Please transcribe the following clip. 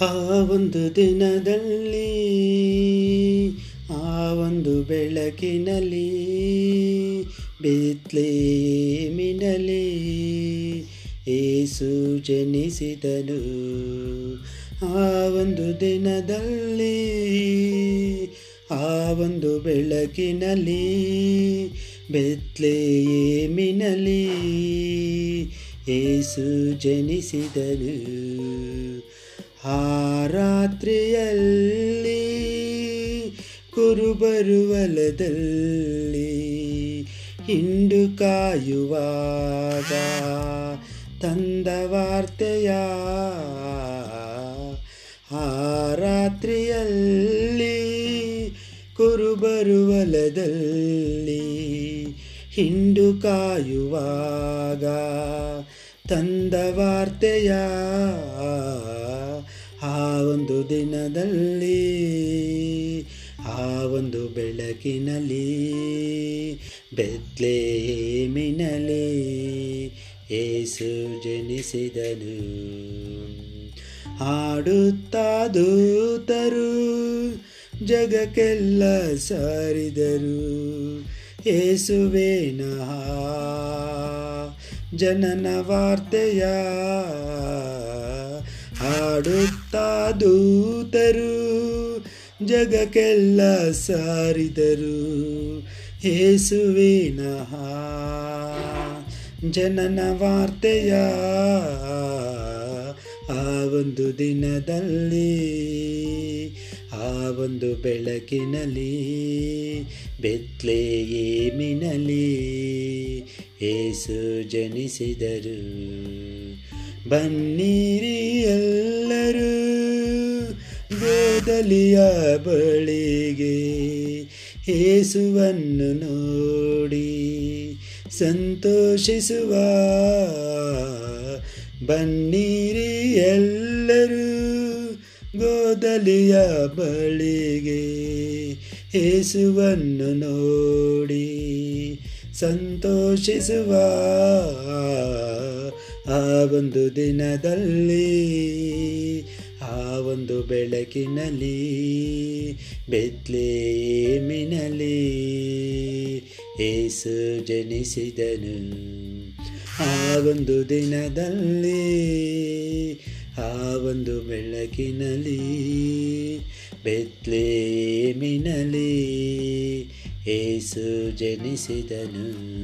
ಆ ಒಂದು ದಿನದಲ್ಲಿ, ಆ ಒಂದು ಬೆಳಕಿನಲ್ಲಿ ಮಿನಲಿ ಏಸು ಜನಿಸಿದನು. ಆ ಒಂದು ದಿನದಲ್ಲಿ, ಆ ಒಂದು ಬೆಳಕಿನಲ್ಲಿ ಮಿನಲಿ ಏಸು ಜನಿಸಿದನು. ಆ ರಾತ್ರಿಯಲ್ಲಿ ಕುರುಬರು ಹೊಲದಲ್ಲಿ ಹಿಂಡು ಕಾಯುವಾಗ ತಂದ ವಾರ್ತೆಯ ಆ ರಾತ್ರಿಯಲ್ಲಿ ಕುರುಬರುವಲದಲ್ಲಿ ಹಿಂಡು ಕಾಯುವಾಗ ತಂದ ವಾರ್ತೆಯ ಒಂದು ದಿನದಲ್ಲಿ, ಆ ಒಂದು ಬೆಳಕಿನಲ್ಲಿ ಬೆತ್ಲೇಮಿನಲ್ಲಿ ಏಸು ಜನಿಸಿದನು. ಹಾಡುತ್ತಾ ದೂತರು, ಜಗಕ್ಕೆಲ್ಲ ಸಾರಿದರು. ಏಸುವೇನ ಜನನ ವಾರ್ತೆಯ ಹಾಡುತ್ತಾ ದೂತರು, ಜಗಕ್ಕೆಲ್ಲ ಸಾರಿದರು. ಏಸುವಿನ ಜನನ ವಾರ್ತೆಯ ಆ ಒಂದು ದಿನದಲ್ಲಿ, ಆ ಒಂದು ಬೆಳಕಿನಲ್ಲಿ ಬೆತ್ಲೇಯೇಮಿನಲಿ ಏಸು ಜನಿಸಿದರು. ಬನ್ನಿರಿ ಎಲ್ಲರೂ ಗೋದಲಿಯ ಬಳಿಗೆ. ಏಸುವನ್ನು ನೋಡಿ ಸಂತೋಷಿಸುವ. ಬನ್ನಿರಿ ಎಲ್ಲರೂ ಗೋದಲಿಯ ಬಳಿಗೆ. ಏಸುವನ್ನು ನೋಡಿ ಸಂತೋಷಿಸುವ. ಆ ಒಂದು ದಿನದಲ್ಲಿ, ಆ ಒಂದು ಬೆಳಕಿನಲ್ಲಿ ಬೆತ್ಲೇಮಿನಲಿ ಏಸು ಜನಿಸಿದನು. ಆ ಒಂದು ದಿನದಲ್ಲಿ, ಆ ಒಂದು ಬೆಳಕಿನಲ್ಲಿ ಬೆತ್ಲೇಮಿನಲಿ ಏಸು ಜನಿಸಿದನು.